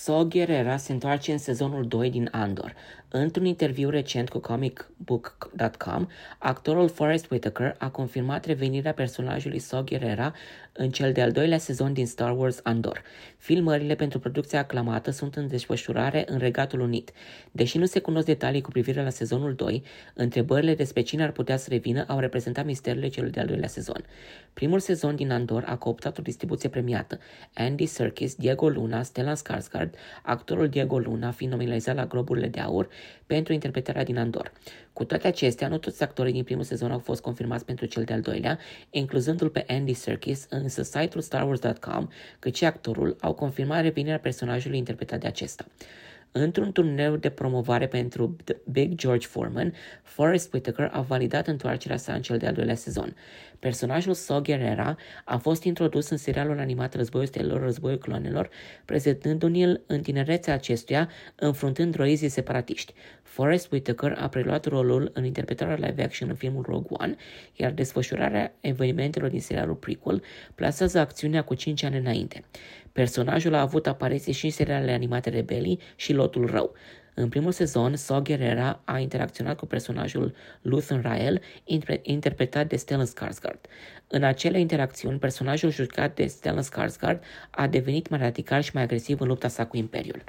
Saw Gerrera se întoarce în sezonul 2 din Andor. Într-un interviu recent cu comicbook.com, actorul Forrest Whitaker a confirmat revenirea personajului Saw Gerrera în cel de-al doilea sezon din Star Wars Andor. Filmările pentru producția aclamată sunt în desfășurare în Regatul Unit. Deși nu se cunosc detalii cu privire la sezonul 2, întrebările despre cine ar putea să revină au reprezentat misterurile celui de-al doilea sezon. Primul sezon din Andor a cooptat o distribuție premiată. Andy Serkis, Diego Luna, Stellan Skarsgård, actorul Diego Luna fiind nominalizat la Globurile de Aur pentru interpretarea din Andor. Cu toate acestea, nu toți actorii din primul sezon au fost confirmați pentru cel de-al doilea, incluzându-l pe Andy Serkis, însă site-ul StarWars.com, cât și actorul, au confirmat revenirea personajului interpretat de acesta. Într-un turneu de promovare pentru Big George Foreman, Forrest Whitaker a validat întoarcerea sa în cel de-al doilea sezon. Personajul Saw Gerrera a fost introdus în serialul animat Războiul Stelelor, Războiul Clonelor, prezentându-l în tinerețea acestuia, înfruntând droizii separatiști. Forrest Whitaker a preluat rolul în interpretarea live action în filmul Rogue One, iar desfășurarea evenimentelor din serialul prequel plasează acțiunea cu 5 ani înainte. Personajul a avut apariții și în serialele animate Rebelii și Lotul Rău. În primul sezon, Saw Gerrera a interacționat cu personajul Luthen Rael, interpretat de Stellan Skarsgård. În acele interacțiuni, personajul jucat de Stellan Skarsgård a devenit mai radical și mai agresiv în lupta sa cu Imperiul.